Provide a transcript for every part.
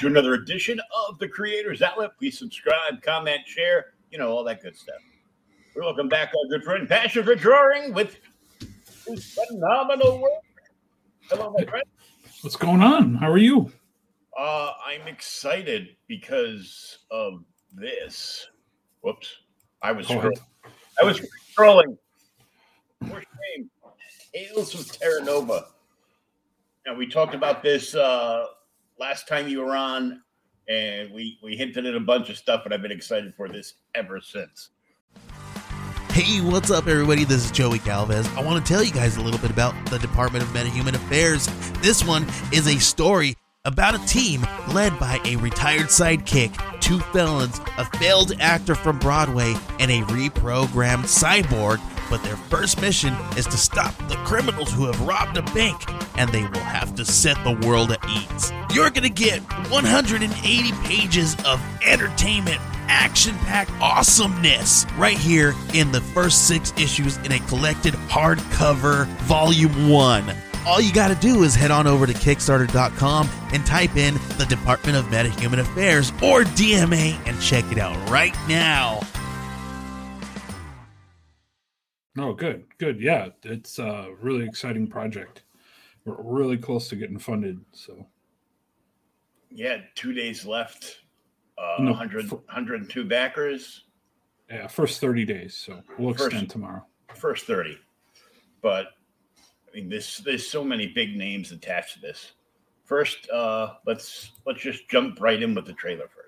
To another edition of the Creators Outlet. Please subscribe, comment, share, you know, all that good stuff. We're welcome back our good friend Passion for Drawing with his phenomenal work. Hello, my friend. What's going on? How are you? Uh, I'm excited because of this. Whoops. I was scrolling. I was scrolling. For shame. Tales of Terra Nova. And we talked about this uh, last time you were on, and we, we hinted at a bunch of stuff, and I've been excited for this ever since. Hey, what's up, everybody? This is Joey Galvez. I want to tell you guys a little bit about the Department of Metahuman Affairs. This one is a story about a team led by a retired sidekick, two felons, a failed actor from Broadway, and a reprogrammed cyborg. But their first mission is to stop the criminals who have robbed a bank, and they will have to set the world at ease. You're going to get 180 pages of entertainment action packed awesomeness right here in the first six issues in a collected hardcover volume one. All you got to do is head on over to Kickstarter.com and type in the Department of Metahuman Affairs or DMA and check it out right now. Oh, good, good. Yeah, it's a really exciting project. We're really close to getting funded. So, Yeah, two days left. Uh, No, 100, for- 102 backers. yeah, first 30 days. So, we'll First- extend tomorrow. first 30 but i mean this there's so many big names attached to this first uh let's let's just jump right in with the trailer first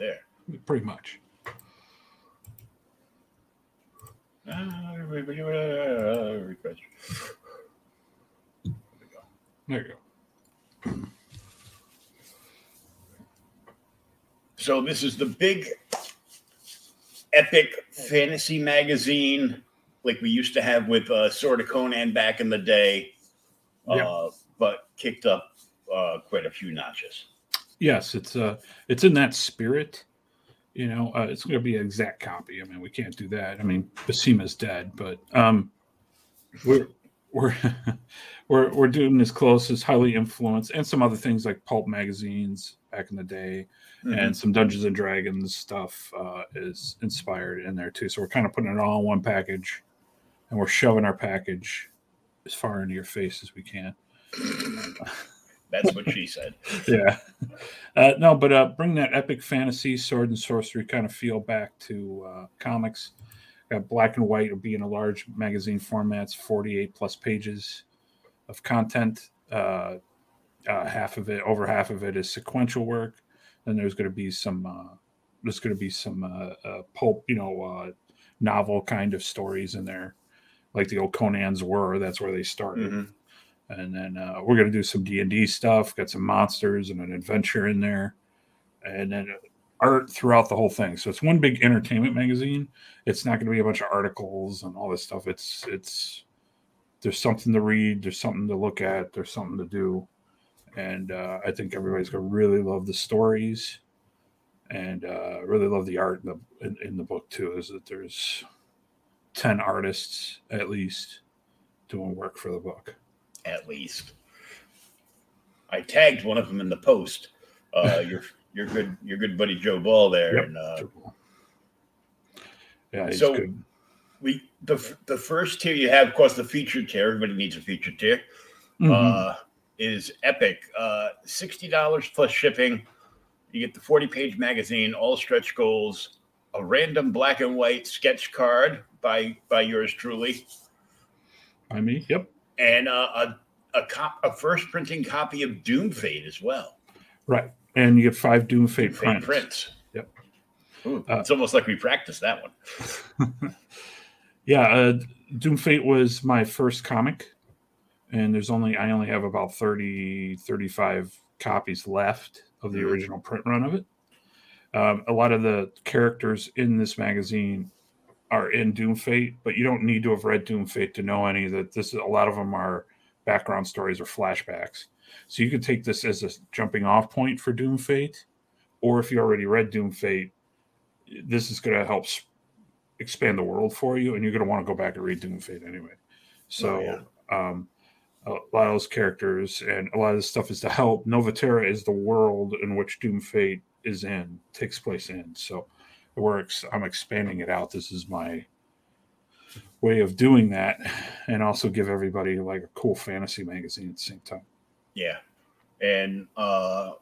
right there. Pretty much. There you go. So this is the big epic fantasy magazine like we used to have with uh, Sword of Conan back in the day, uh, Yeah. but kicked up uh, quite a few notches. Yes, it's uh it's in that spirit. You know, uh, it's going to be an exact copy. I mean, we can't do that. I mean, Buscema's dead, but um, we're we're we're we're doing as close as highly influenced, and some other things like pulp magazines back in the day, and some Dungeons and Dragons stuff uh, is inspired in there too. So we're kind of putting it all in one package, and we're shoving our package as far into your face as we can. That's what she said. yeah. Uh, no, but uh, bring that epic fantasy, sword and sorcery kind of feel back to uh, comics. Got black and white will be in a large magazine formats, 48 plus pages of content. Uh, uh, half of it, over half of it, is sequential work. Then there's going to be some. Uh, there's going to be some pulp, you know, uh, novel kind of stories in there, like the old Conan's were. That's where they started Mhm. And then uh, we're gonna do some D and D stuff. Got some monsters and an adventure in there, and then uh, art throughout the whole thing. So it's one big entertainment magazine. It's not gonna be a bunch of articles and all this stuff. It's it's there's something to read. There's something to look at. There's something to do, and uh, I think everybody's gonna really love the stories, and uh, really love the art in the in, in the book too. Is that there's ten artists at least doing work for the book. At least, I tagged one of them in the post. Uh, your your good your good buddy Joe Ball there, Yep. and uh, Yeah, he's So- good. we the the first tier you have, of course, the featured tier. Everybody needs a featured tier. Mhm. uh, is epic. Uh, Sixty dollars plus shipping. You get the forty-page magazine, all stretch goals, a random black and white sketch card by by yours truly, I mean, yep, and uh, a a, cop, a first printing copy of Doom Fate as well. right. And you get five Doom Fate Fate prints. prints. Yep. Ooh, Uh, it's almost like we practiced that one. Yeah, uh, Doom Fate was my first comic, and there's only I only have about 30, 35 copies left of the Mhm. original print run of it. Um, a lot of the characters in this magazine are in Doom Fate, but you don't need to have read Doom Fate to know any that this. A lot of them are background stories or flashbacks, so you could take this as a jumping off point for Doom Fate, or if you already read Doom Fate, this is going to help expand the world for you, and you're going to want to go back and read Doom Fate anyway. So, Oh, yeah. um, a lot of those characters and a lot of this stuff is to help. Noveterra is the world in which Doom Fate is in, takes place in. So, we're I'm expanding it out. This is my way of doing that, and also give everybody like a cool fantasy magazine at the same time. Yeah, and uh,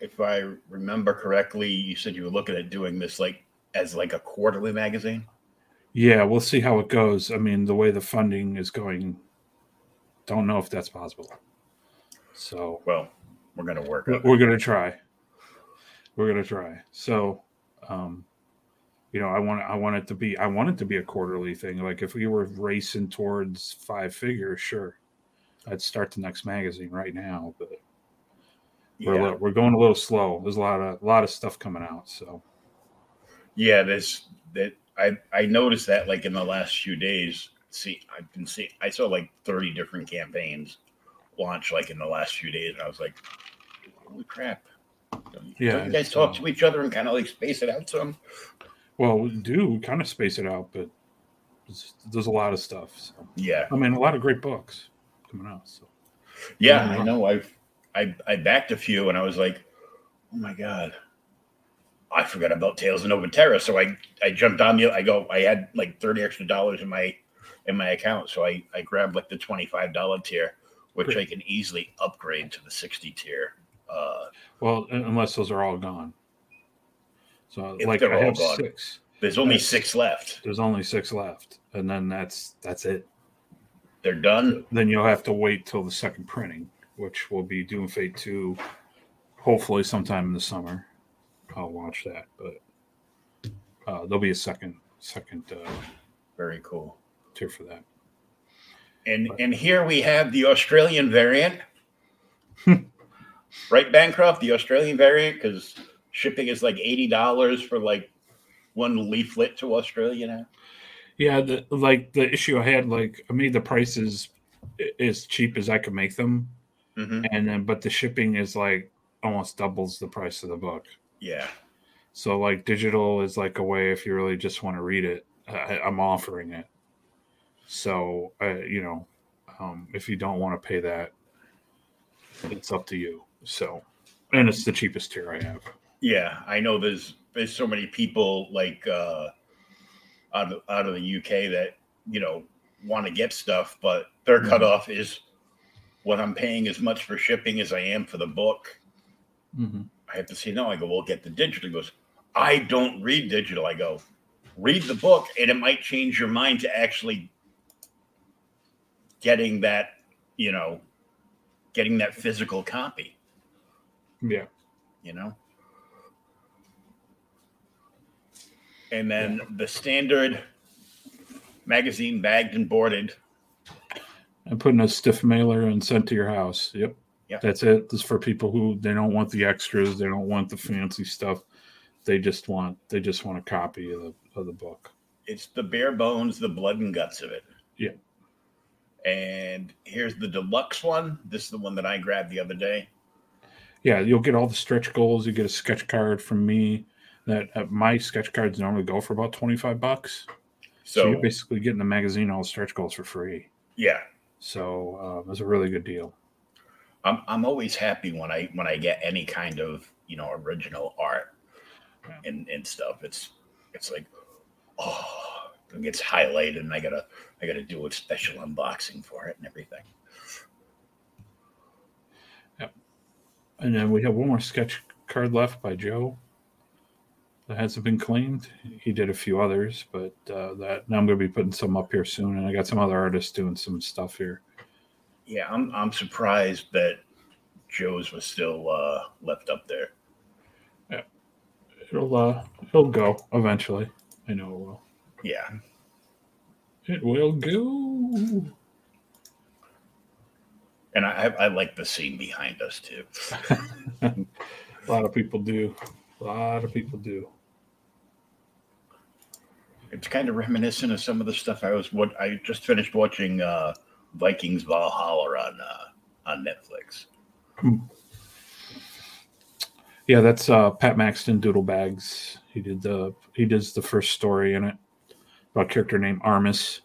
if I remember correctly, you said you were looking at doing this like as like a quarterly magazine. Yeah, we'll see how it goes. I mean, the way the funding is going, don't know if that's possible. So Well, we're gonna work. we're, we're gonna try. We're gonna try. So, um, you know, I want I want it to be I want it to be a quarterly thing. Like if we were racing towards five figures, sure, I'd start the next magazine right now. But we're a little, we're going a little slow. There's a lot of a lot of stuff coming out. So yeah. There's that. I I noticed that like in the last few days. See, I've been seeing. I saw like thirty different campaigns launch like in the last few days, and I was like, "Holy crap!" Don't, Yeah, don't you guys talk uh, to each other and kind of like space it out some? Well, we do kind of space it out, but there's a lot of stuff. So Yeah, I mean, a lot of great books coming out. So yeah. Yeah. I know. I've I I backed a few, and I was like, "Oh my god." I forgot about Tales of Noveterra, so I I jumped on the. I go. I had like thirty extra dollars in my in my account, so I I grabbed like the twenty five dollar tier, which Great. I can easily upgrade to the sixty tier. Uh, well, unless those are all gone. So If like I have gone. six. there's only That's- six left. There's only six left, and then that's that's it. They're done. Then you'll have to wait till the second printing, which will be Doom Fate two, hopefully sometime in the summer. I'll watch that, but uh, there'll be a second second uh, Very cool. tier for that. And and here we have the Australian variant. right, Bancroft, the Australian variant, because shipping is like eighty dollars for like one leaflet to Australia now. Yeah, the, like the issue I had, like I made the prices as cheap as I could make them, Mhm. and then but the shipping is like almost doubles the price of the book. Yeah. So like digital is like a way if you really just want to read it, I, I'm offering it. So uh, you know, um, if you don't want to pay that, it's up to you. So, and it's the cheapest tier I have. Yeah, I know there's there's so many people like uh out of out of the UK that you know want to get stuff, but their Mhm. cutoff is what I'm paying as much for shipping as I am for the book. Mm-hmm. I have to say no. I go, well, get the digital. He goes, I don't read digital. I go, read the book, and it might change your mind to actually getting that, you know, getting that physical copy. Yeah. You know. And then the standard magazine bagged and boarded. and putting a stiff mailer and sent to your house. Yep. Yep. That's it. This is for people who they don't want the extras, they don't want the fancy stuff. They just want they just want a copy of the of the book. It's the bare bones, the blood and guts of it. Yeah. And here's the deluxe one. This is the one that I grabbed the other day. Yeah, you'll get all the stretch goals. You get a sketch card from me. That uh, my sketch cards normally go for about twenty five bucks. So, So, you're basically getting the magazine all the stretch goals for free. yeah, So uh, it's a really good deal. I'm I'm always happy when I when I get any kind of you know original art and and stuff. It's it's like oh, it gets highlighted, and I gotta I gotta do a special unboxing for it and everything. Yep. And then we have one more sketch card left by Joe that hasn't been claimed. He did a few others, but uh, that now I'm going to be putting some up here soon. And I got some other artists doing some stuff here. Yeah, I'm I'm surprised that Joe's was still uh, left up there. Yeah, It'll uh, it'll go eventually. I know it will. Yeah, It will go. and I I like the scene behind us too. A lot of people do. A lot of people do. It's kind of reminiscent of some of the stuff I was what I just finished watching uh, Vikings Valhalla on uh, on Netflix. Yeah, that's uh, Pat Maxton Doodle Bags. He did the he does the first story in it about a character named Armis.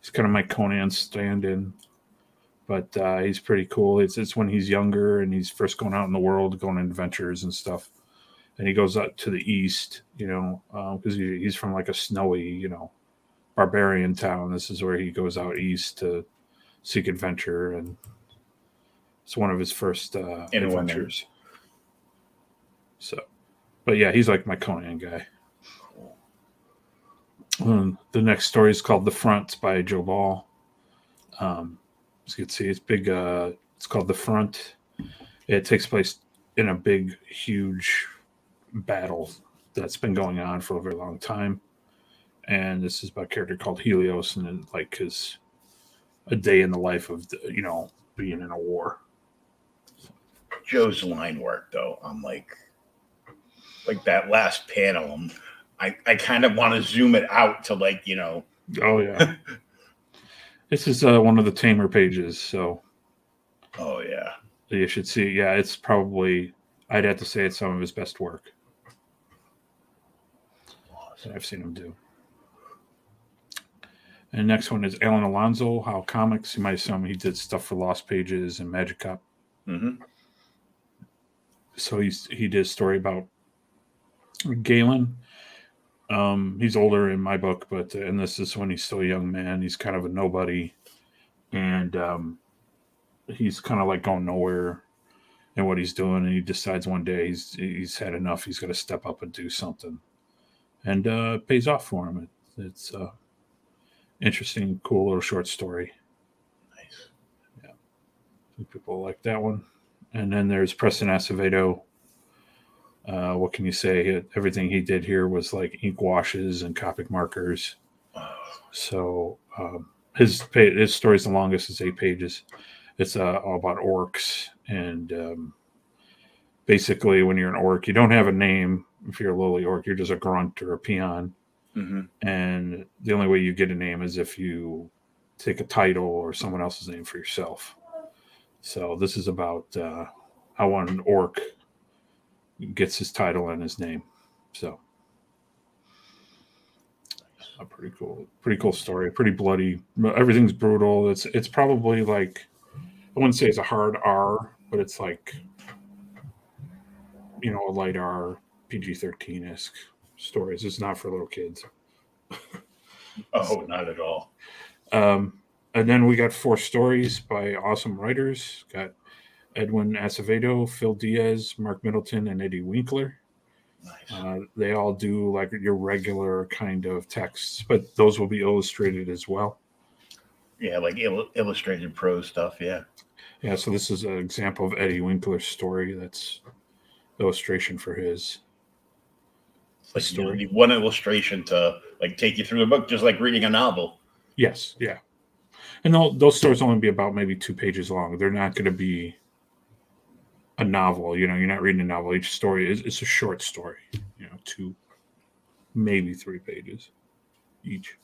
He's kind of my Conan stand-in, but uh, he's pretty cool. It's it's when he's younger and he's first going out in the world, going on adventures and stuff. And he goes up to the east, you know, because he, he's from like a snowy, you know, barbarian town. This is where he goes out east to seek adventure, and it's one of his first uh, adventures. So, but yeah, he's like my Conan guy. Um, the next story is called "The Front" by Joe Ball. Um, as you can see, it's big. Uh, it's called "The Front." It takes place in a big, huge battle that's been going on for a very long time, and this is about a character called Helios, and then, like his a day in the life of the, you know being in a war. Joe's line work though, I'm like like that last panel. I'm, I I kind of want to zoom it out to like you know Oh yeah. this is uh, one of the tamer pages, so oh yeah you should see. Yeah, it's probably I'd have to say it's some of his best work that I've seen him do. And next one is Alan Alonso, How Comics. You might assume he did stuff for Lost Pages and Magic Cup. hmm so he's he did a story about Galen. Um, he's older in my book, but uh, and this is when he's still a young man. He's kind of a nobody, and um, he's kind of like going nowhere in what he's doing. And he decides one day he's he's had enough. He's got to step up and do something, and uh, pays off for him. It, it's uh, interesting, cool little short story. nice Some people like that one. And then there's Preston Acevedo, Uh, what can you say? Everything he did here was like ink washes and Copic markers. So um, his his story is the longest. It's eight pages. It's uh, all about orcs and um, basically when you're an orc, you don't have a name. If you're a lowly orc, you're just a grunt or a peon. Mm-hmm. And the only way you get a name is if you take a title or someone else's name for yourself. So this is about uh, how one orc gets his title and his name. So a pretty cool, pretty cool story. Pretty bloody. Everything's brutal. It's it's probably like I wouldn't say it's a hard R, but it's like you know a light R, PG thirteen esque stories. It's not for little kids. oh, not at all. Um, and then we got four stories by awesome writers. Got Edwin Acevedo, Phil Diaz, Mark Middleton, and Eddie Winkler. Nice. Uh, they all do like your regular kind of texts, but those will be illustrated as well. Yeah, like il- illustrated prose stuff. Yeah. Yeah, so this is an example of Eddie Winkler's story. That's illustration for his like story. One illustration to like take you through the book, just like reading a novel. Yes, yeah. And those stories only be about maybe two pages long. They're not going to be a novel. You know, you're not reading a novel. Each story is it's a short story. You know, two, maybe three pages each.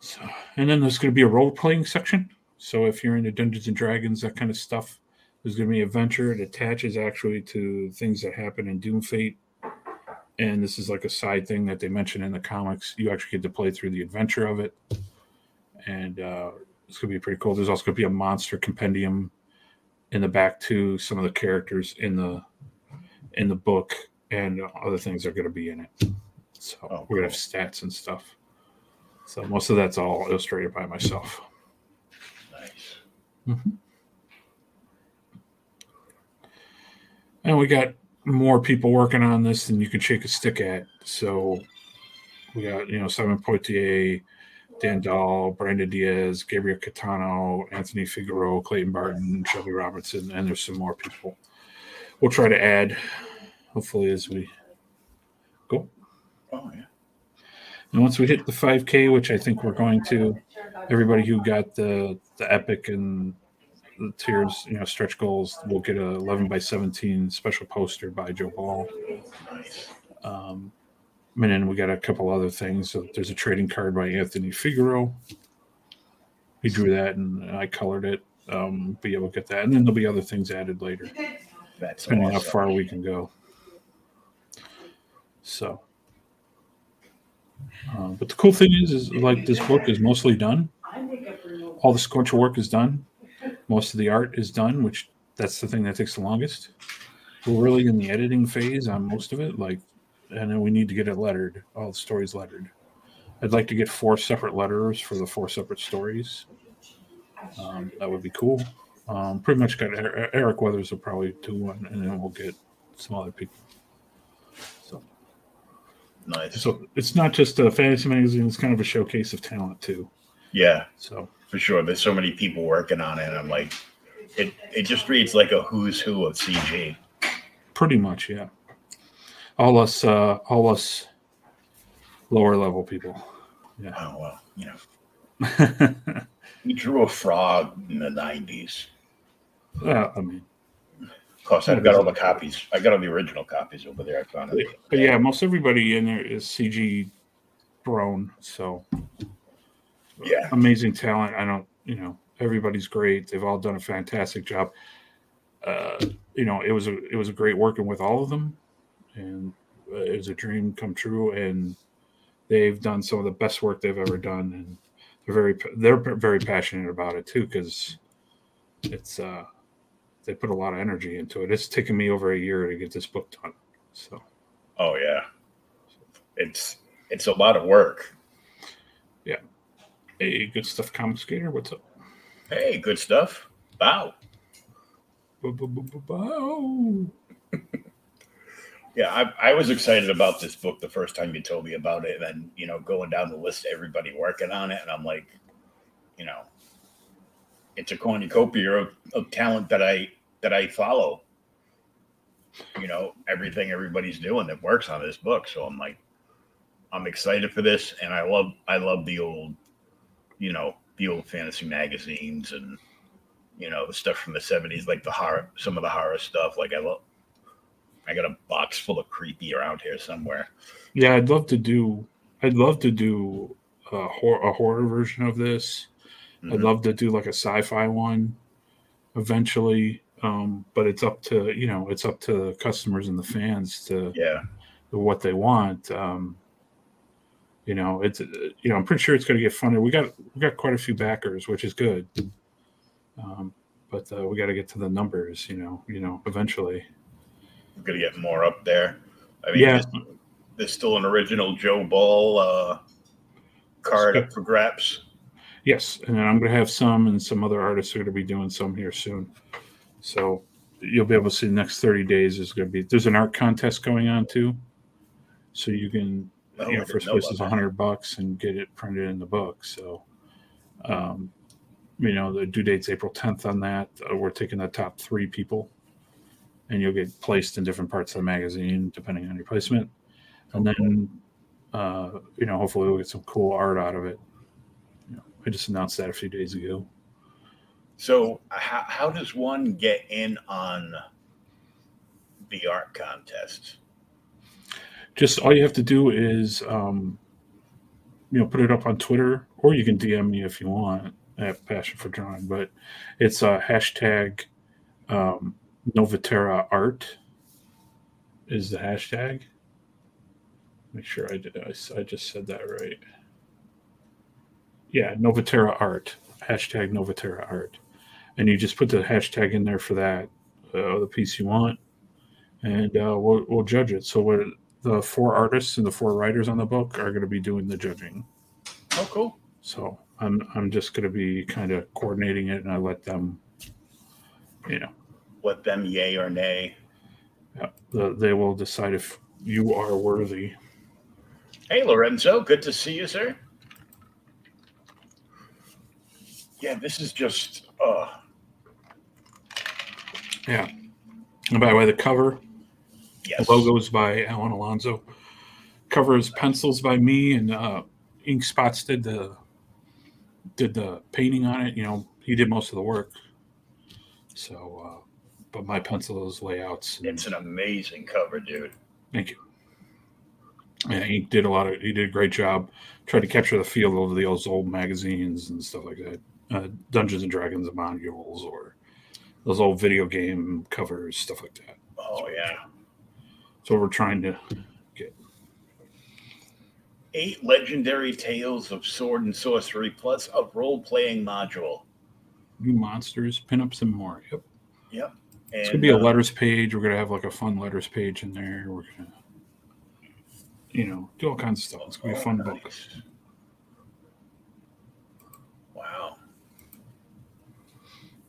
So, and then there's going to be a role playing section. So if you're into Dungeons and Dragons, that kind of stuff, there's going to be adventure. It attaches actually to things that happen in Doom Fate. And this is like a side thing that they mention in the comics. You actually get to play through the adventure of it. And uh, it's going to be pretty cool. There's also going to be a monster compendium in the back to some of the characters in the in the book and other things are going to be in it. So Oh, we're going to have stats and stuff. So most of that's all illustrated by myself. Nice. And we got more people working on this than you can shake a stick at. So we got, you know, Simon Poitier, Dan Dahl, Brandon Diaz, Gabriel Catano, Anthony Figueroa, Clayton Barton, Shelby Robertson, and there's some more people. We'll try to add, hopefully, as we go. Oh yeah. And once we hit the 5K, which I think we're going to, everybody who got the the epic and tiers, you know, stretch goals, we'll get a 11 by 17 special poster by Joe Ball. Um, and then we got a couple other things. So there's a trading card by Anthony Figueroa. He drew that and I colored it. Um, be able to get that, and then there'll be other things added later, That's depending on how far we can go. So, uh, but the cool thing is, is like this book is mostly done. All the sequential work is done. Most of the art is done, which that's the thing that takes the longest. We're really in the editing phase on most of it. Like, and then we need to get it lettered. All the stories lettered. I'd like to get four separate letterers for the four separate stories. Um, that would be cool. Um, pretty much got Er- Eric Weathers will probably do one, and then we'll get some other people. So, Nice. so it's not just a fantasy magazine; it's kind of a showcase of talent too. Yeah, So, for sure. There's so many people working on it. I'm like, it. It just reads like a who's who of CG. pretty much, yeah. All us, uh, all us, lower level people. Yeah. Oh well, you know, he drew a frog in the '90s. Uh, I mean, Of course, I've got all the copies. I got all the original copies over there. I found it. but yeah, most everybody in there is CG grown. So Yeah. amazing talent. I don't, you know, everybody's great. They've all done a fantastic job. Uh, you know, it was a it was a great working with all of them, and uh, it was a dream come true. And they've done some of the best work they've ever done, and they're very they're very passionate about it too because it's uh they put a lot of energy into it. It's taken me over a year to get this book done. So Oh yeah. It's it's a lot of work. Hey, good stuff, comic skater. What's up? Hey, good stuff. Wow. Bow. Yeah, I, I was excited about this book the first time you told me about it, and then you know going down the list of everybody working on it, and I'm like, you know, it's a cornucopia of, of talent that I that I follow. you know, everything everybody's doing that works on this book. So I'm like, I'm excited for this, and I love I love the old, you know, the old fantasy magazines and you know the stuff from the 70s, like the horror, some of the horror stuff. Like I love. I got a box full of creepy around here somewhere. Yeah, I'd love to do. I'd love to do a, hor- a horror version of this. I'd Mhm. love to do like a sci-fi one eventually, um, but it's up to you know it's up to the customers and the fans to Yeah, what they want. Um, you know, it's uh, you know I'm pretty sure it's going to get funded. We got we got quite a few backers, which is good. Um, but uh, we got to get to the numbers. You know, you know, eventually. we're gonna get more up there. I mean, Yeah. there's, there's still an original Joe Ball uh, card up for grabs. Yes, and then I'm going to have some, and some other artists are going to be doing some here soon. So you'll be able to see the next 30 days is going to be. There's an art contest going on too, so you can. Oh, you know, first place is. 100 bucks and get it printed in the book. So, um, you know, the due date's April 10th on that. Uh, we're taking the top three people, and you'll get placed in different parts of the magazine depending on your placement. And then, uh, you know, hopefully we'll get some cool art out of it. You know, I just announced that a few days ago. So how, how does one get in on the art contest? Just all you have to do is, um, you know, put it up on Twitter, or you can DM me if you want. I have passion for drawing, but it's a hashtag um, Noveterra Art is the hashtag. Make sure I did. I just said that right. Yeah, Noveterra Art hashtag Noveterra Art, and you just put the hashtag in there for that uh, the piece you want, and uh, we'll we'll judge it. So what the four artists and the four writers on the book are going to be doing the judging. Oh, cool. So I'm I'm just going to be kind of coordinating it, and I let them, you know, Let them yay or nay. yeah, the, they will decide if you are worthy. Hey, Lorenzo, good to see you, sir. Yeah, this is just uh Yeah. And by the way, the cover yes. the logo is by Alan Alonso. Cover is pencils by me, and uh, Ink Spots did the did the painting on it. You know, he did most of the work. So, uh, but my pencils, layouts. and- It's an amazing cover, dude. Thank you. Yeah, he did a lot of. He did a great job. Tried to capture the feel of those old magazines and stuff like that. Uh, Dungeons and Dragons and modules or those old video game covers, stuff like that. Oh yeah. So we're trying to get. Eight legendary tales of sword and sorcery plus a role-playing module. New monsters, pinups, and more. Yep. Yep. It's gonna be a uh, letters page. We're gonna have like a fun letters page in there. We're gonna, you know, do all kinds of stuff. It's gonna be a fun book. Wow.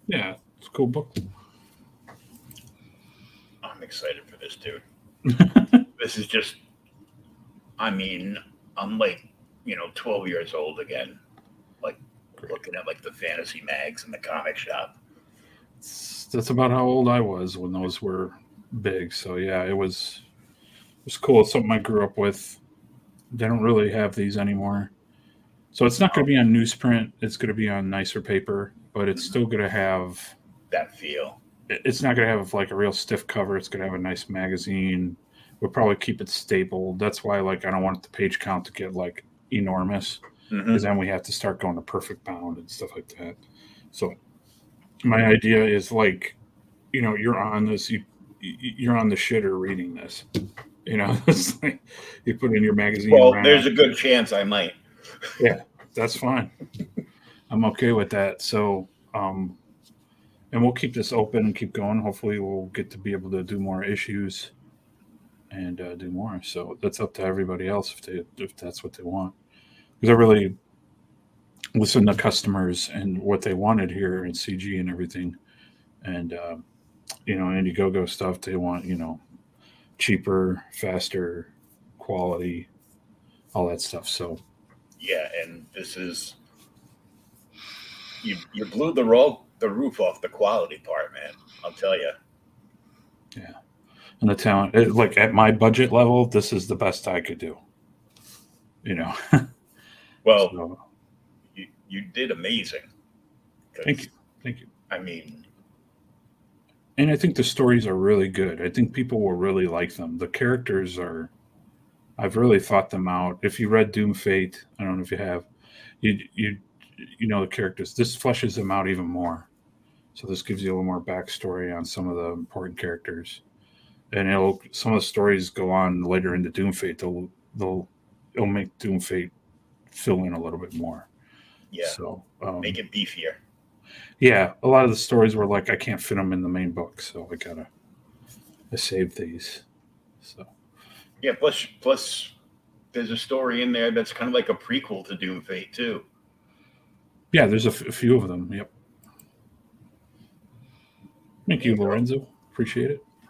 Yeah, it's a cool book. I'm excited for this, dude. this is just, I mean, I'm like, you know, 12 years old again. Like, looking at like the fantasy mags in the comic shop. It's- that's about how old I was when those were big. So yeah, it was it was cool. It's something I grew up with. They don't really have these anymore. So it's not going to be on newsprint. It's going to be on nicer paper, but it's mm-hmm. still going to have. That feel. It- It's not going to have like a real stiff cover. It's going to have a nice magazine. We'll probably keep it stable. That's why like I don't want the page count to get like enormous because then we have to start going to perfect bound and stuff like that. So my idea is like, you know, you're on this, you you- you're on the shitter reading this. You know, it's like you put in your magazine. Well, there's a good chance I might. Yeah, that's fine. I'm okay with that. So, um, and we'll keep this open and keep going. Hopefully, we'll get to be able to do more issues and uh, do more. So that's up to everybody else if they if that's what they want. Because I really listen to customers and what they wanted here in CG and everything, and um, you know, Indiegogo stuff. They want you know cheaper, faster, quality, all that stuff. So Yeah, and this is you. You blew the roll the roof off the quality part, man. I'll tell you. Yeah, and the talent. It, like at my budget level, this is the best I could do. You know. Well, So, you, you did amazing. thank you, thank you. I mean, And I think the stories are really good. I think people will really like them. The characters are. I've really thought them out. If you read Doom Fate, I don't know if you have, you you you know the characters. This fleshes them out even more. So this gives you a little more backstory on some of the important characters, and it'll some of the stories go on later into Doom Fate. They'll they'll it'll make Doom Fate fill in a little bit more. yeah, So um, make it beefier. yeah, a lot of the stories were like I can't fit them in the main book, so I gotta I saved these. So Yeah, plus plus there's a story in there that's kind of like a prequel to Doom Fate too. yeah, there's a, f- a few of them. Yep. Thank you, Lorenzo. Appreciate it. Here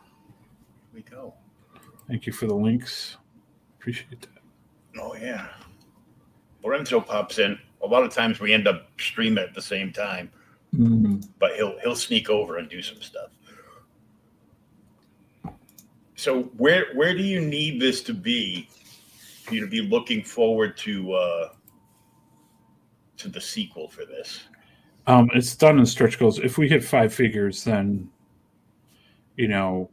we go. Thank you for the links. Appreciate that. Oh yeah. Lorenzo pops in. A lot of times we end up streaming at the same time, but he'll he'll sneak over and do some stuff. So where where do you need this to be for you to be looking forward to uh to the sequel for this? Um, it's done in stretch goals. If we hit five figures, then you know,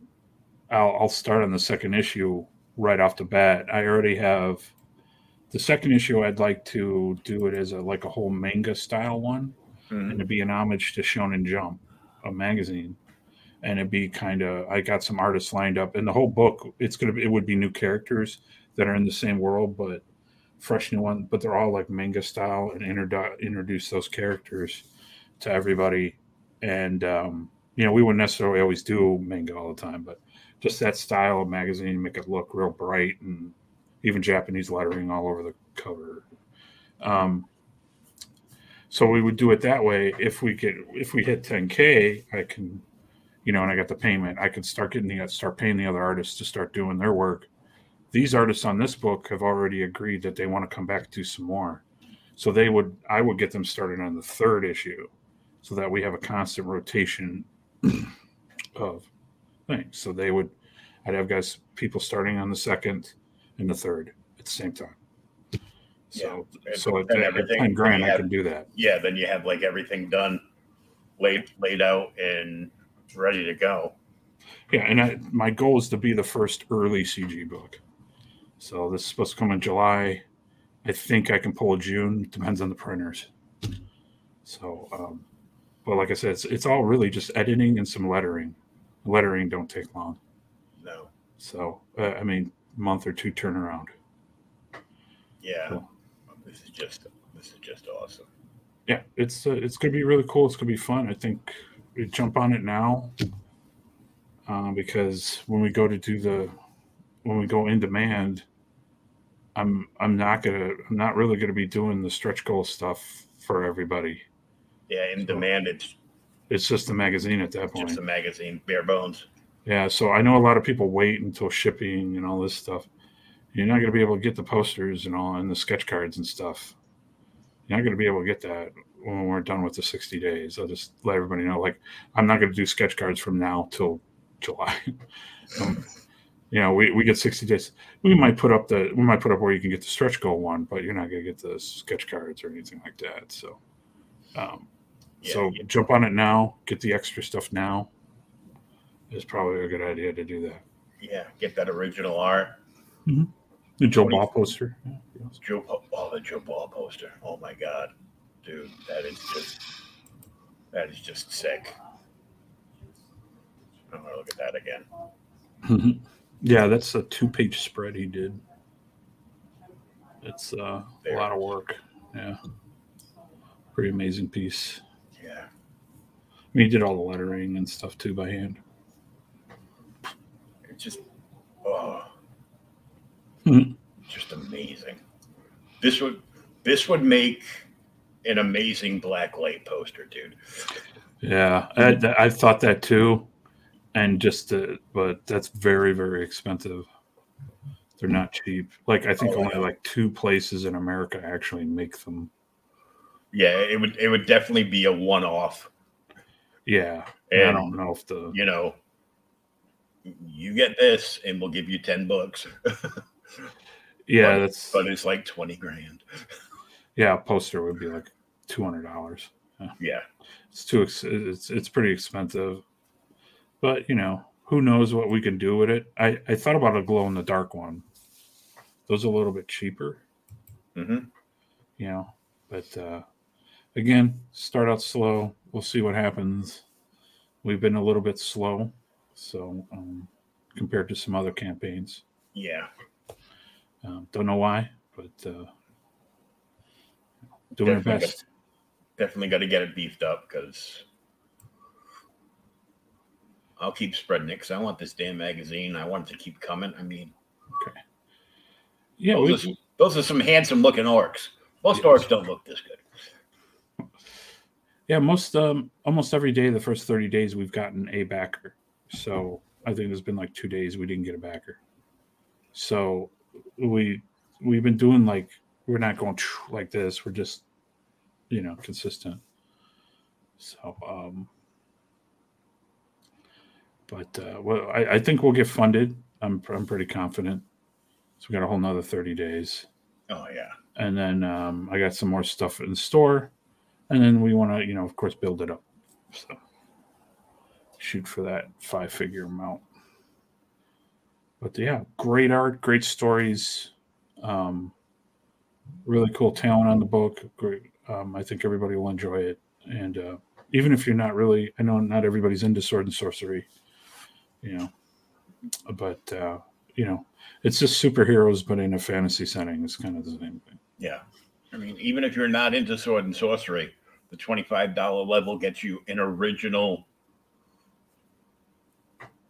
I'll I'll start on the second issue right off the bat. I already have the second issue. I'd like to do it as a like a whole manga style one, and it'd be an homage to Shonen Jump, a magazine. And it'd be kind of I got some artists lined up, and the whole book it's gonna be it would be new characters that are in the same world, but fresh new one. But they're all like manga style, and introdu- introduce those characters to everybody. And um, you know, we wouldn't necessarily always do manga all the time, but just that style of magazine, make it look real bright and even Japanese lettering all over the cover. Um, so we would do it that way. If we could, if we hit 10k, I can, you know, and I got the payment, I can start getting the start paying the other artists to start doing their work. These artists on this book have already agreed that they want to come back to some more. So they would I would get them started on the third issue so that we have a constant rotation of things. So they would I'd have guys people starting on the second and the third at the same time. So Yeah. so at, And at everything- ten grand have- I can do that. Yeah, then you have like everything done, laid laid out and ready to go. Yeah, and I, my goal is to be the first early CG book. So this is supposed to come in July. I think I can pull a June. Depends on the printers. So, um, but like I said, it's, it's all really just editing and some lettering. Lettering don't take long. No. So, uh, I mean, month or two turnaround. Yeah. This is just this is just awesome. Yeah, it's uh, it's gonna be really cool. It's gonna be fun. I think we jump on it now uh, because when we go to do the when we go in demand, I'm I'm not gonna I'm not really gonna be doing the stretch goal stuff for everybody. Yeah, in So- demand it's It's just a magazine at that point. just a magazine, bare bones. Yeah, so I know a lot of people wait until shipping and all this stuff. You're not going to be able to get the posters and all and the sketch cards and stuff. You're not going to be able to get that when we're done with the 60 days. I'll just let everybody know. Like, I'm not going to do sketch cards from now till July. um, you know, we, we get 60 days. We might put up the we might put up where you can get the stretch goal one, but you're not going to get the sketch cards or anything like that. So, um, Yeah, so yeah. jump on it now. Get the extra stuff now. Is probably a good idea to do that. Yeah, get that original art. The Joe What do you- Ball poster. Joe oh the Joe Ball poster. Oh my god. Dude, that is just that is just sick. I'm gonna look at that again. Mhm. Yeah, that's a two-page spread he did. It's uh, a lot of work. Yeah, pretty amazing piece. Yeah. I mean, he did all the lettering and stuff too by hand. It's just oh Mhm. just amazing. This would this would make an amazing black light poster, dude. Yeah, I, I thought that too, and just uh, but that's very very expensive. They're not cheap. Like I think Oh, only yeah. like two places in America actually make them. Yeah, it would it would definitely be a one off. Yeah, I don't know if the you know, you get this, and we'll give you ten bucks. Yeah, but, that's but it's like twenty grand. yeah. A poster would be like two hundred dollars. Yeah, It's too. ex- It's it's pretty expensive. But you know, who knows what we can do with it? I I thought about a glow in the dark one. Those are a little bit cheaper. hmm you know but uh again start out slow we'll see what happens we've been a little bit slow so um compared to some other campaigns yeah. um, don't know why but uh doing our Definitely best Definitely got to get it beefed up because I'll keep spreading it because I want this damn magazine. I want it to keep coming. I mean, okay. yeah those, we, are, those are some handsome looking orcs. Most orcs don't look this good. Yeah most um almost every day the first 30 days we've gotten a backer. So i think there's been like two days we didn't get a backer. So we we've been doing like we're not going like this we're just you know consistent. So um but uh well i, I think we'll get funded. I'm i'm pretty confident. So we got a whole nother 30 days. Oh yeah. and then um, I got some more stuff in store, and then we want to, you know, of course, build it up. So shoot for that five figure amount. But yeah, great art, great stories, um, really cool talent on the book. Great, um, I think everybody will enjoy it, and uh, even if you're not really, I know not everybody's into sword and sorcery, you know, but uh, you know, it's just superheroes, but in a fantasy setting. It's kind of the same thing. Yeah. I mean, even if you're not into sword and sorcery, the $25 level gets you an original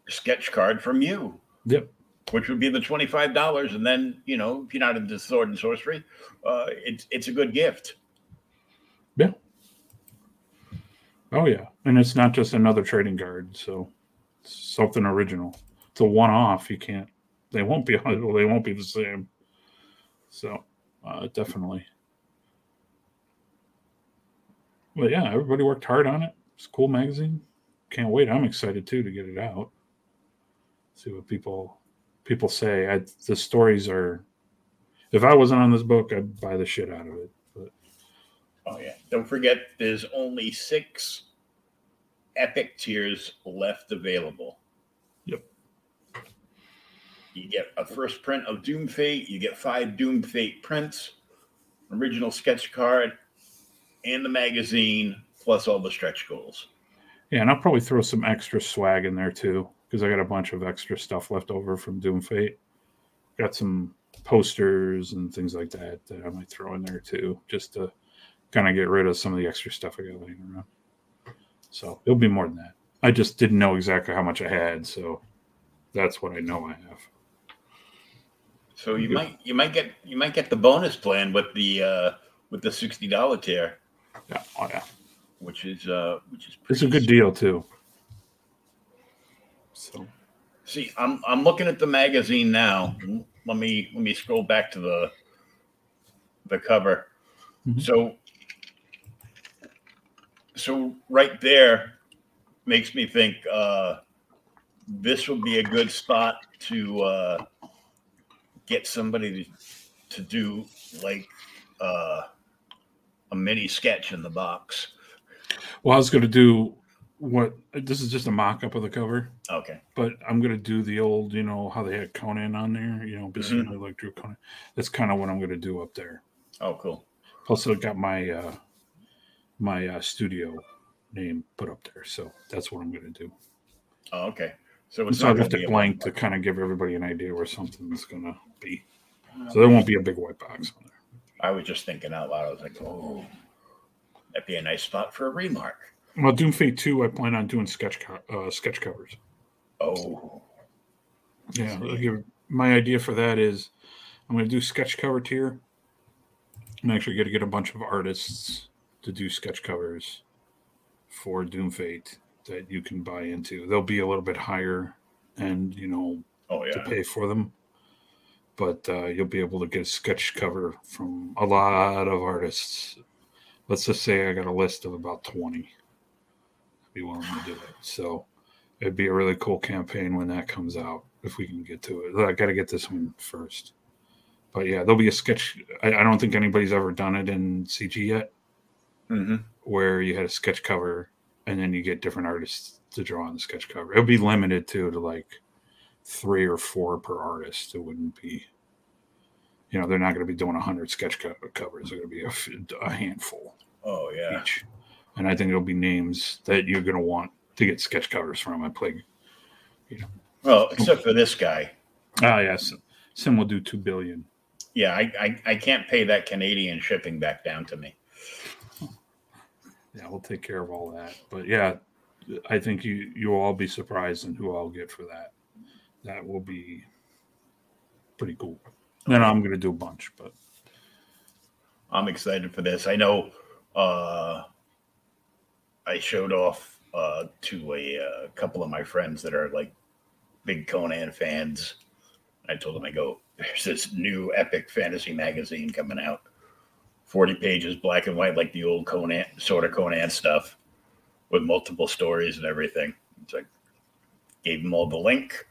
sketch card from you, Yep. which would be the $25. And then, you know, if you're not into sword and sorcery, uh, it's it's a good gift. Yeah. Oh yeah, and it's not just another trading card, so it's something original. It's a one-off. You can't. They won't be. They won't be the same. So, uh, definitely. Well, yeah, everybody worked hard on it. It's a cool magazine. Can't wait. I'm excited too to get it out. See what people people say. I, the stories are. If I wasn't on this book, I'd buy the shit out of it. But Oh yeah. Don't forget there's only six epic tiers left available. Yep. You get a first print of Doom Fate, you get five Doom Fate prints, original sketch card, and the magazine, plus all the stretch goals. Yeah, and I'll probably throw some extra swag in there too, because I got a bunch of extra stuff left over from Doom Fate. Got some posters and things like that that I might throw in there too, just to kind of get rid of some of the extra stuff I got laying around. So it'll be more than that. I just didn't know exactly how much I had, so that's what I know I have. So you might you might get you might get the bonus plan with the uh with the sixty dollar tier, Yeah, oh yeah, which is uh which is it's a pretty good deal too. So See, I'm I'm looking at the magazine now. Let me let me scroll back to the the cover. Mhm. So so right there makes me think uh this would be a good spot to uh get somebody to, to do like uh a mini sketch in the box. well, I was going to do what this is just a mock-up of the cover. Okay. but I'm gonna do the old, you know, how they had Conan on there, you know, basically like Drew Conan. That's kind of what I'm gonna do up there. Oh cool. Plus, I got my uh my uh, studio name put up there, so that's what I'm gonna do. Oh, okay. So it's so I not be a blank to kind of give everybody an idea where something's gonna be. So there won't be a big white box on there. I was just thinking out loud. I was like, oh, that'd be a nice spot for a remark. Well, Doom Fate Two, I plan on doing sketch co- uh, sketch covers. Oh, Yeah, give- my idea for that is I'm going to do sketch cover tier. I'm actually going to get a bunch of artists to do sketch covers for Doom Fate that you can buy into. They'll be a little bit higher and, you know, oh to pay for them. But uh, you'll be able to get a sketch cover from a lot of artists. Let's just say I got a list of about 20 be willing to do it. So it'd be a really cool campaign when that comes out if we can get to it. I got to get this one first. But yeah, there'll be a sketch. I, I don't think anybody's ever done it in CG yet, Mm-hmm. where you had a sketch cover and then you get different artists to draw on the sketch cover. It'll be limited too to like three or four per artist. It wouldn't be, you know, they're not going to be doing a hundred sketch co- covers. They're going to be a, f- a handful Oh yeah. each, and I think it'll be names that you're going to want to get sketch covers from. I play. you know. Well, except for this guy. Ah, yes, Sim will do two billion. Yeah, I, I, I can't pay that Canadian shipping back down to me. Yeah, we'll take care of all that. But yeah, I think you you'll all be surprised in who I'll get for that. That will be pretty cool. And I'm going to do a bunch, but I'm excited for this. I know uh, I showed off uh, to a, uh couple of my friends that are like big Conan fans. I told them, I go, there's this new epic fantasy magazine coming out. 40 pages, black and white, like the old Conan, sort of Conan stuff with multiple stories and everything. It's like, gave them all the link.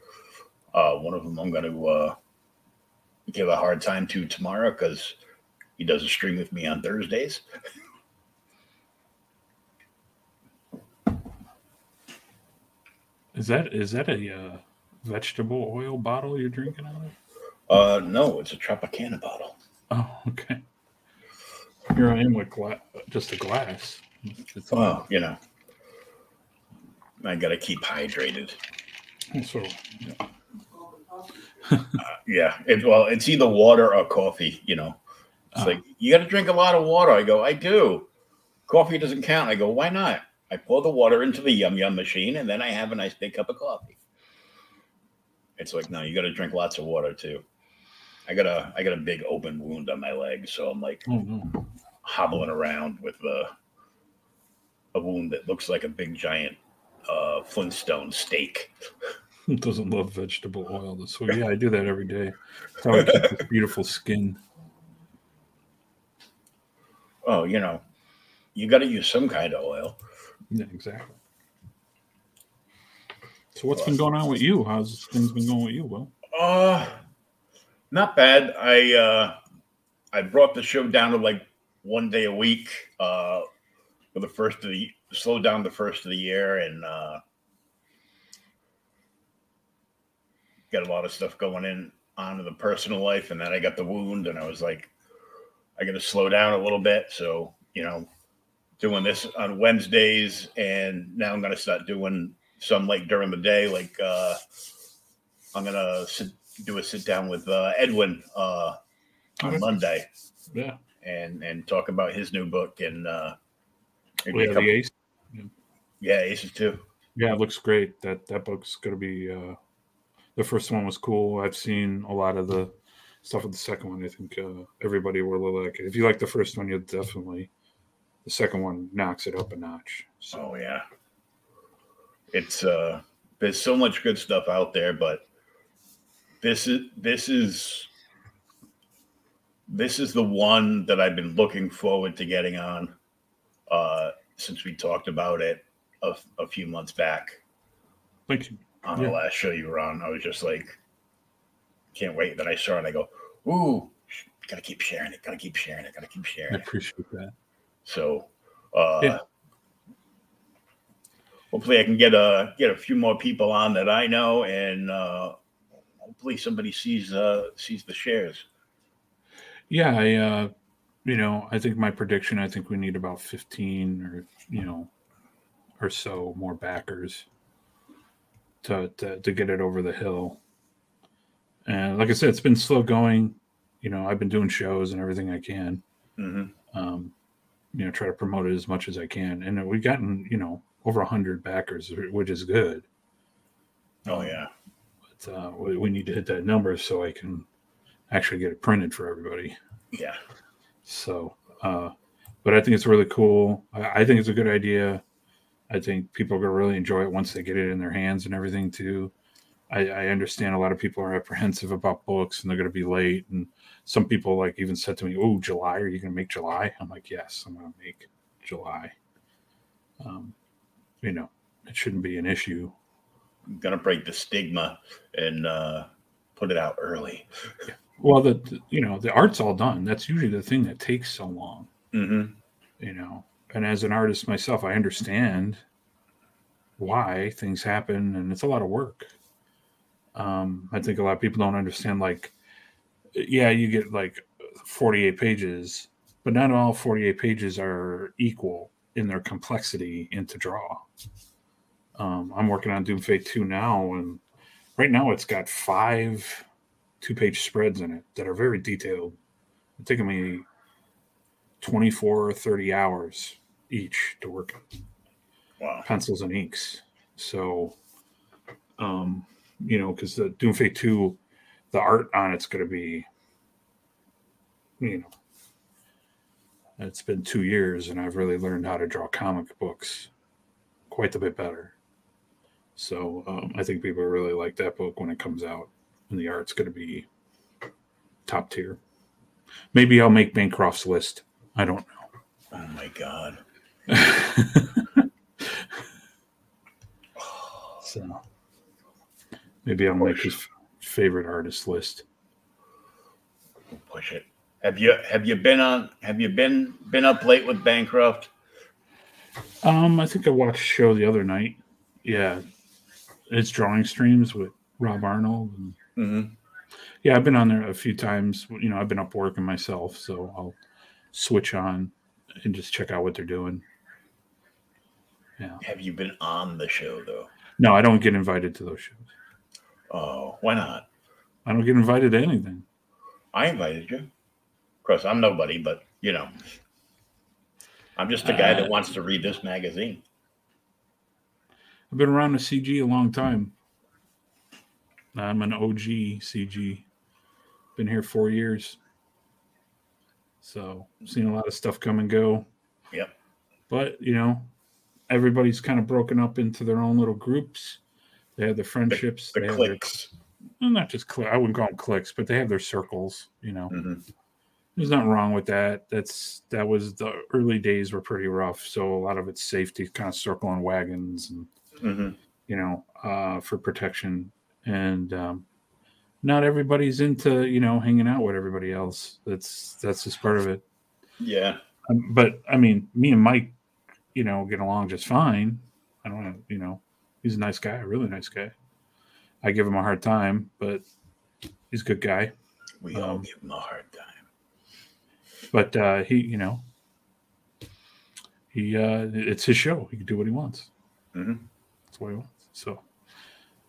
Uh, one of them I'm going to uh, give a hard time to tomorrow because he does a stream with me on Thursdays. is that is that a uh, vegetable oil bottle you're drinking out of? Uh, no, it's a Tropicana bottle. Oh, okay. Here I am with gla- just a glass. It's Well, you know, I got to keep hydrated. so Uh, yeah, it, well, it's either water or coffee. You know, it's Ah. like you got to drink a lot of water. I go, I do. Coffee doesn't count. I go, why not? I pour the water into the yum yum machine, and then I have a nice big cup of coffee. It's like, no, you got to drink lots of water too. I got a, I got a big open wound on my leg, so I'm like no. hobbling around with a, a wound that looks like a big giant uh, Flintstone steak. doesn't love vegetable oil So. Yeah, I do that every day. That's how I keep this beautiful skin. Oh, you know, you got to use some kind of oil. Yeah, exactly. So what's been going on with you? How's things been going with you, Will? Uh not bad. I uh I brought the show down to like one day a week uh for the first of the slow down the first of the year and uh got a lot of stuff going in on in the personal life and then I got the wound and I was like I got to slow down a little bit so you know doing this on Wednesdays and now I'm going to start doing some like during the day like uh I'm going to sit do a sit down with uh, Edwin uh, on Okay. Monday Yeah. and and talk about his new book and uh, maybe We have couple- the ace. yeah, Aces too. Yeah, it looks great. That that book's gonna be uh the first one was cool. I've seen a lot of the stuff with the second one. I think uh, everybody will like it. If you like the first one, you'll definitely the second one knocks it up a notch. So Oh yeah, it's uh, there's so much good stuff out there, but this is this is this is the one that I've been looking forward to getting on uh, since we talked about it a, a few months back. thank you. On Yeah. the last show you were on. I was just like, can't wait. Then I saw it. and I go, ooh, gotta keep sharing it. Gotta keep sharing it. Gotta keep sharing it. I appreciate that. So, uh, Yeah. hopefully, I can get a get a few more people on that I know, and uh, hopefully, somebody sees uh, sees the shares. Yeah, I uh you know, I think my prediction, I think we need about 15 or you know or so more backers to to, to get it over the hill. And like I said, it's been slow going. You know, I've been doing shows and everything I can. hmm Um, you know, try to promote it as much as I can. And we've gotten, you know, over 100 backers, which is good. Oh yeah, But uh, we, we need to hit that number so I can actually get it printed for everybody. yeah. So, uh, but I think it's really cool. I, I think it's a good idea. I think people are going to really enjoy it once they get it in their hands and everything too. I, I understand a lot of people are apprehensive about books and they're going to be late. And some people like even said to me, "Oh, July? Are you going to make July?" I'm like, "Yes, I'm going to make July." Um, you know, it shouldn't be an issue. I'm gonna break the stigma and uh, put it out early. Well, the the- you know the art's all done. That's usually the thing that takes so long. Mm-hmm. You know, and as an artist myself, I understand why things happen, and it's a lot of work. Um, I think a lot of people don't understand. Like, yeah, you get like forty-eight pages, but not all forty-eight pages are equal in their complexity and to draw. Um, I'm working on Doom Fate 2 now, and right now it's got five two page spreads in it that are very detailed. It's taking me 24 or 30 hours each to work on Wow. pencils and inks. So, um, you know, because the Doom Fate 2, the art on it's going to be, you know, it's been two years and I've really learned how to draw comic books quite a bit better. So um, I think people really like that book when it comes out, and the art's going to be top tier. Maybe I'll make Bancroft's list. I don't know. Oh my god. so maybe I'll make his favorite artist list. Push it. Have you have you been on have you been been up late with Bancroft? Um, I think I watched a show the other night. Yeah, it's drawing streams with Rob Arnold. And, Mm-hmm. yeah, I've been on there a few times. You know, I've been up working myself, so I'll switch on and just check out what they're doing. Yeah. Have you been on the show though? No, I don't get invited to those shows. Oh, why not? I don't get invited to anything. I invited you. Of course, I'm nobody, but you know, I'm just a guy that Uh, wants to read this magazine. I've been around the CG a long time. I'm an OG CG. Been here four years. So seen a lot of stuff come and go. Yep. But you know, everybody's kind of broken up into their own little groups. They have their friendships. The they have their, well, not just cli I wouldn't call them clicks, but they have their circles. You know, Mhm. there's nothing wrong with that. That's that was the early days were pretty rough. So a lot of it's safety, kind of circling wagons and Mhm. you know, uh, for protection. And um, not everybody's into, you know, hanging out with everybody else. That's that's just part of it. Yeah. Um, but I mean, me and Mike, you know, get along just fine. I don't know, you know, he's a nice guy, a really nice guy. I give him a hard time, but he's a good guy. We all Um, give him a hard time. But uh, he, you know, he uh, it's his show. He can do what he wants. Mhm. That's what he wants. So,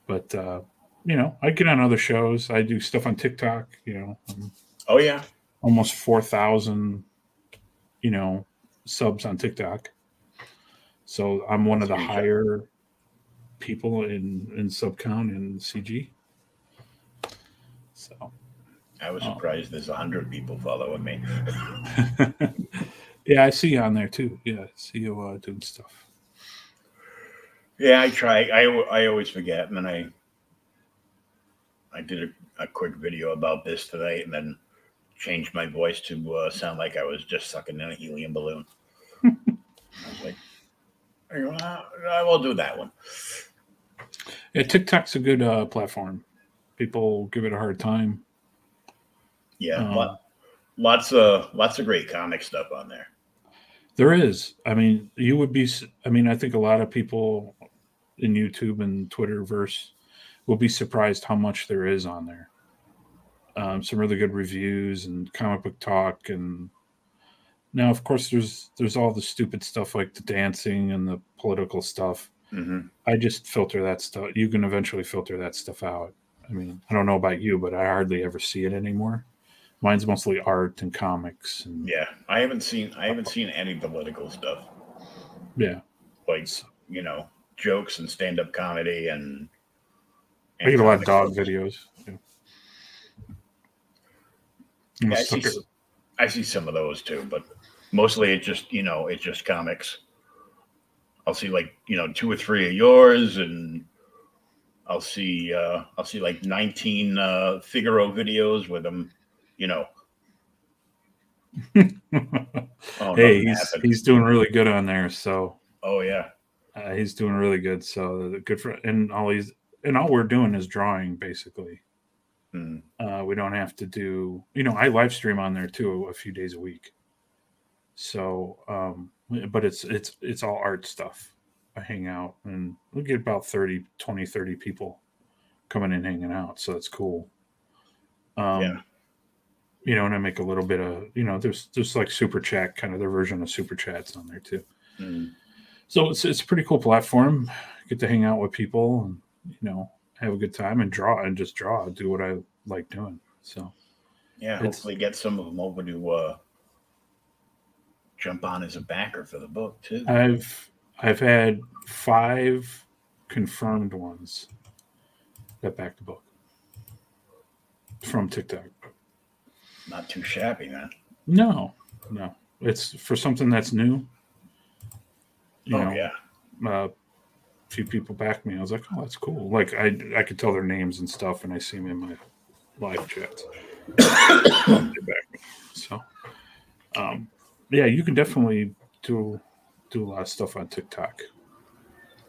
but uh, you know, I get on other shows. I do stuff on TikTok. You know, I'm Oh yeah. almost four thousand, you know, subs on TikTok. So I'm one of the higher people in in sub count in CG. So. I was Oh. surprised there's a hundred people following me. yeah, I see you on there too. Yeah, I see you uh, doing stuff. Yeah, I try. I I always forget, and then I I did a, a quick video about this tonight, and then changed my voice to uh, sound like I was just sucking in a helium balloon. I was like, I go, "Ah, I will do that one. Yeah, TikTok's a good uh, platform. People give it a hard time. Yeah, Um, lo- lots of lots of great comic stuff on there. There is. I mean, you would be. I mean, I think a lot of people in YouTube and Twitterverse will be surprised how much there is on there. Um, some really good reviews and comic book talk, and now, of course, there's there's all the stupid stuff like the dancing and the political stuff. hmm I just filter that stuff. You can eventually filter that stuff out. I mean, I don't know about you, but I hardly ever see it anymore. Mine's mostly art and comics, and Yeah, I haven't seen I haven't seen any political stuff yeah. like you know jokes and stand up comedy and. I get a lot of dog videos. Yeah, I see. I see some of those too, but mostly it's just you know it's just comics. I'll see like you know two or three of yours, and I'll see uh, I'll see like nineteen uh, Figueroa videos with them. You know, oh, hey, he's happened. he's doing really good on there. So oh yeah, uh, he's doing really good. So good for and all these and all we're doing is drawing basically. Mm. Uh, we don't have to do, you know, I live stream on there too a few days a week. So, um, but it's it's it's all art stuff. I hang out and we get about 30, 20, 30 people coming in hanging out. So that's cool. Um, Yeah. You know, and I make a little bit of, you know, there's there's like super chat, kind of their version of super chats on there too. Mm. So it's it's a pretty cool platform. Get to hang out with people and you know have a good time and draw and just draw, do what I like doing. So Yeah, hopefully get some of them over to uh, jump on as a backer for the book too. I've I've had five confirmed ones that back the book from TikTok. Not too shabby, man. No, no, it's for something that's new. You oh know, yeah, uh, few people backed me. I was like, oh, that's cool. Like I I could tell their names and stuff, and I see them in my live chats. Back me. So, um, yeah, you can definitely do do a lot of stuff on TikTok.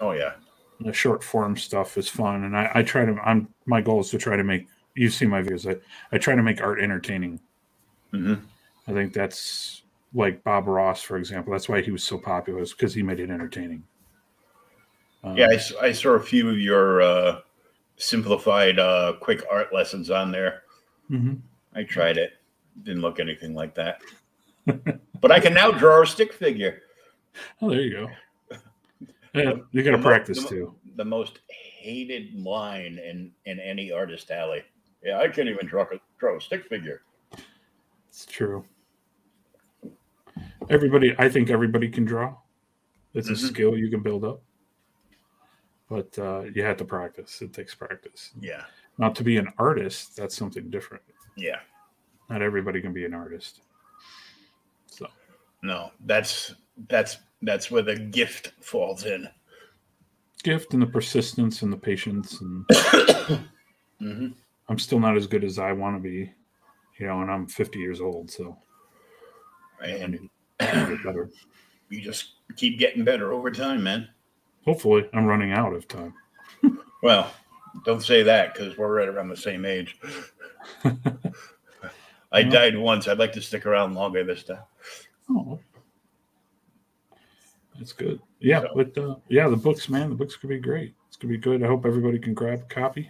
oh yeah. The short form stuff is fun, and I, I try to. I'm my goal is to try to make. You see my videos. I I try to make art entertaining. hmm I think that's like Bob Ross, for example. That's why he was so popular, is because he made it entertaining. Um, Yeah, I saw a few of your uh, simplified uh, quick art lessons on there. mhm. I tried it. Didn't look anything like that. but I can now draw a stick figure. Oh, there you go. Yeah, you got to practice the too. The most hated line in in any artist alley. Yeah, I can't even draw a, draw a stick figure. It's true. Everybody, I think everybody can draw. It's a Mhm. skill you can build up, but uh, you have to practice. It takes practice. Yeah, Now, to be an artist, that's something different. yeah. Not everybody can be an artist. So, No, that's that's that's where the gift falls in. gift and the persistence and the patience, and hmm I'm still not as good as I want to be, you know. And I'm 50 years old, so I And need get better. you just keep getting better over time, man. Hopefully, I'm running out of time. Well, don't say that because we're right around the same age. I Yeah. died once. I'd like to stick around longer this time. Oh, that's good. Yeah, So- but uh, yeah, the books, man, the books could be great. It's gonna be good. I hope everybody can grab a copy.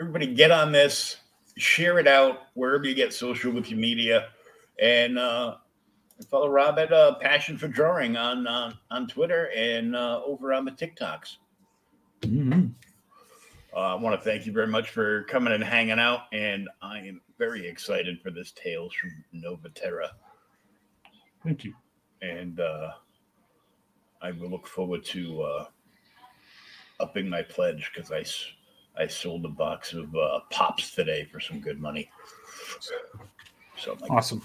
Everybody get on this, share it out wherever you get social with your media, and uh, follow Rob at uh, Passion for Drawing on uh, on Twitter and uh, over on the TikToks. Mhm. Uh, I want to thank you very much for coming and hanging out, and I am very excited for this Tales from Noveterra. Thank you. and uh, I will look forward to uh, upping my pledge because I I sold a box of uh, pops today for some good money. So I Awesome.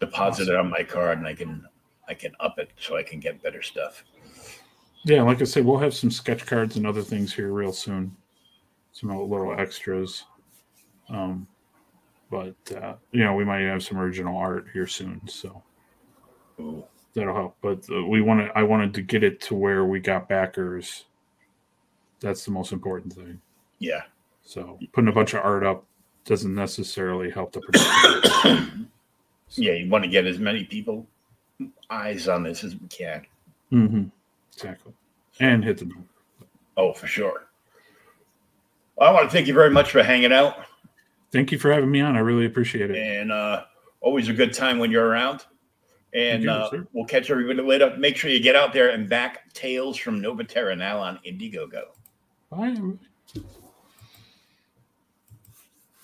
Deposit it on my card and I can I can up it so I can get better stuff. Yeah, like I said, we'll have some sketch cards and other things here real soon. Some little extras. Um, but uh, you know, we might have some original art here soon, so Ooh. that'll help. But uh, we wanted, I wanted to get it to where we got backers. That's the most important thing. Yeah. So putting a bunch of art up doesn't necessarily help the production. Yeah, you want to get as many people eyes on this as we can. hmm Exactly. And hit the number. Oh, for sure. Well, I want to thank you very much for hanging out. Thank you for having me on. I really appreciate it. and uh, always a good time when you're around. And you, uh, we'll catch everybody later. Make sure you get out there and back Tales from Noveterra now on Indiegogo. Bye. everybody.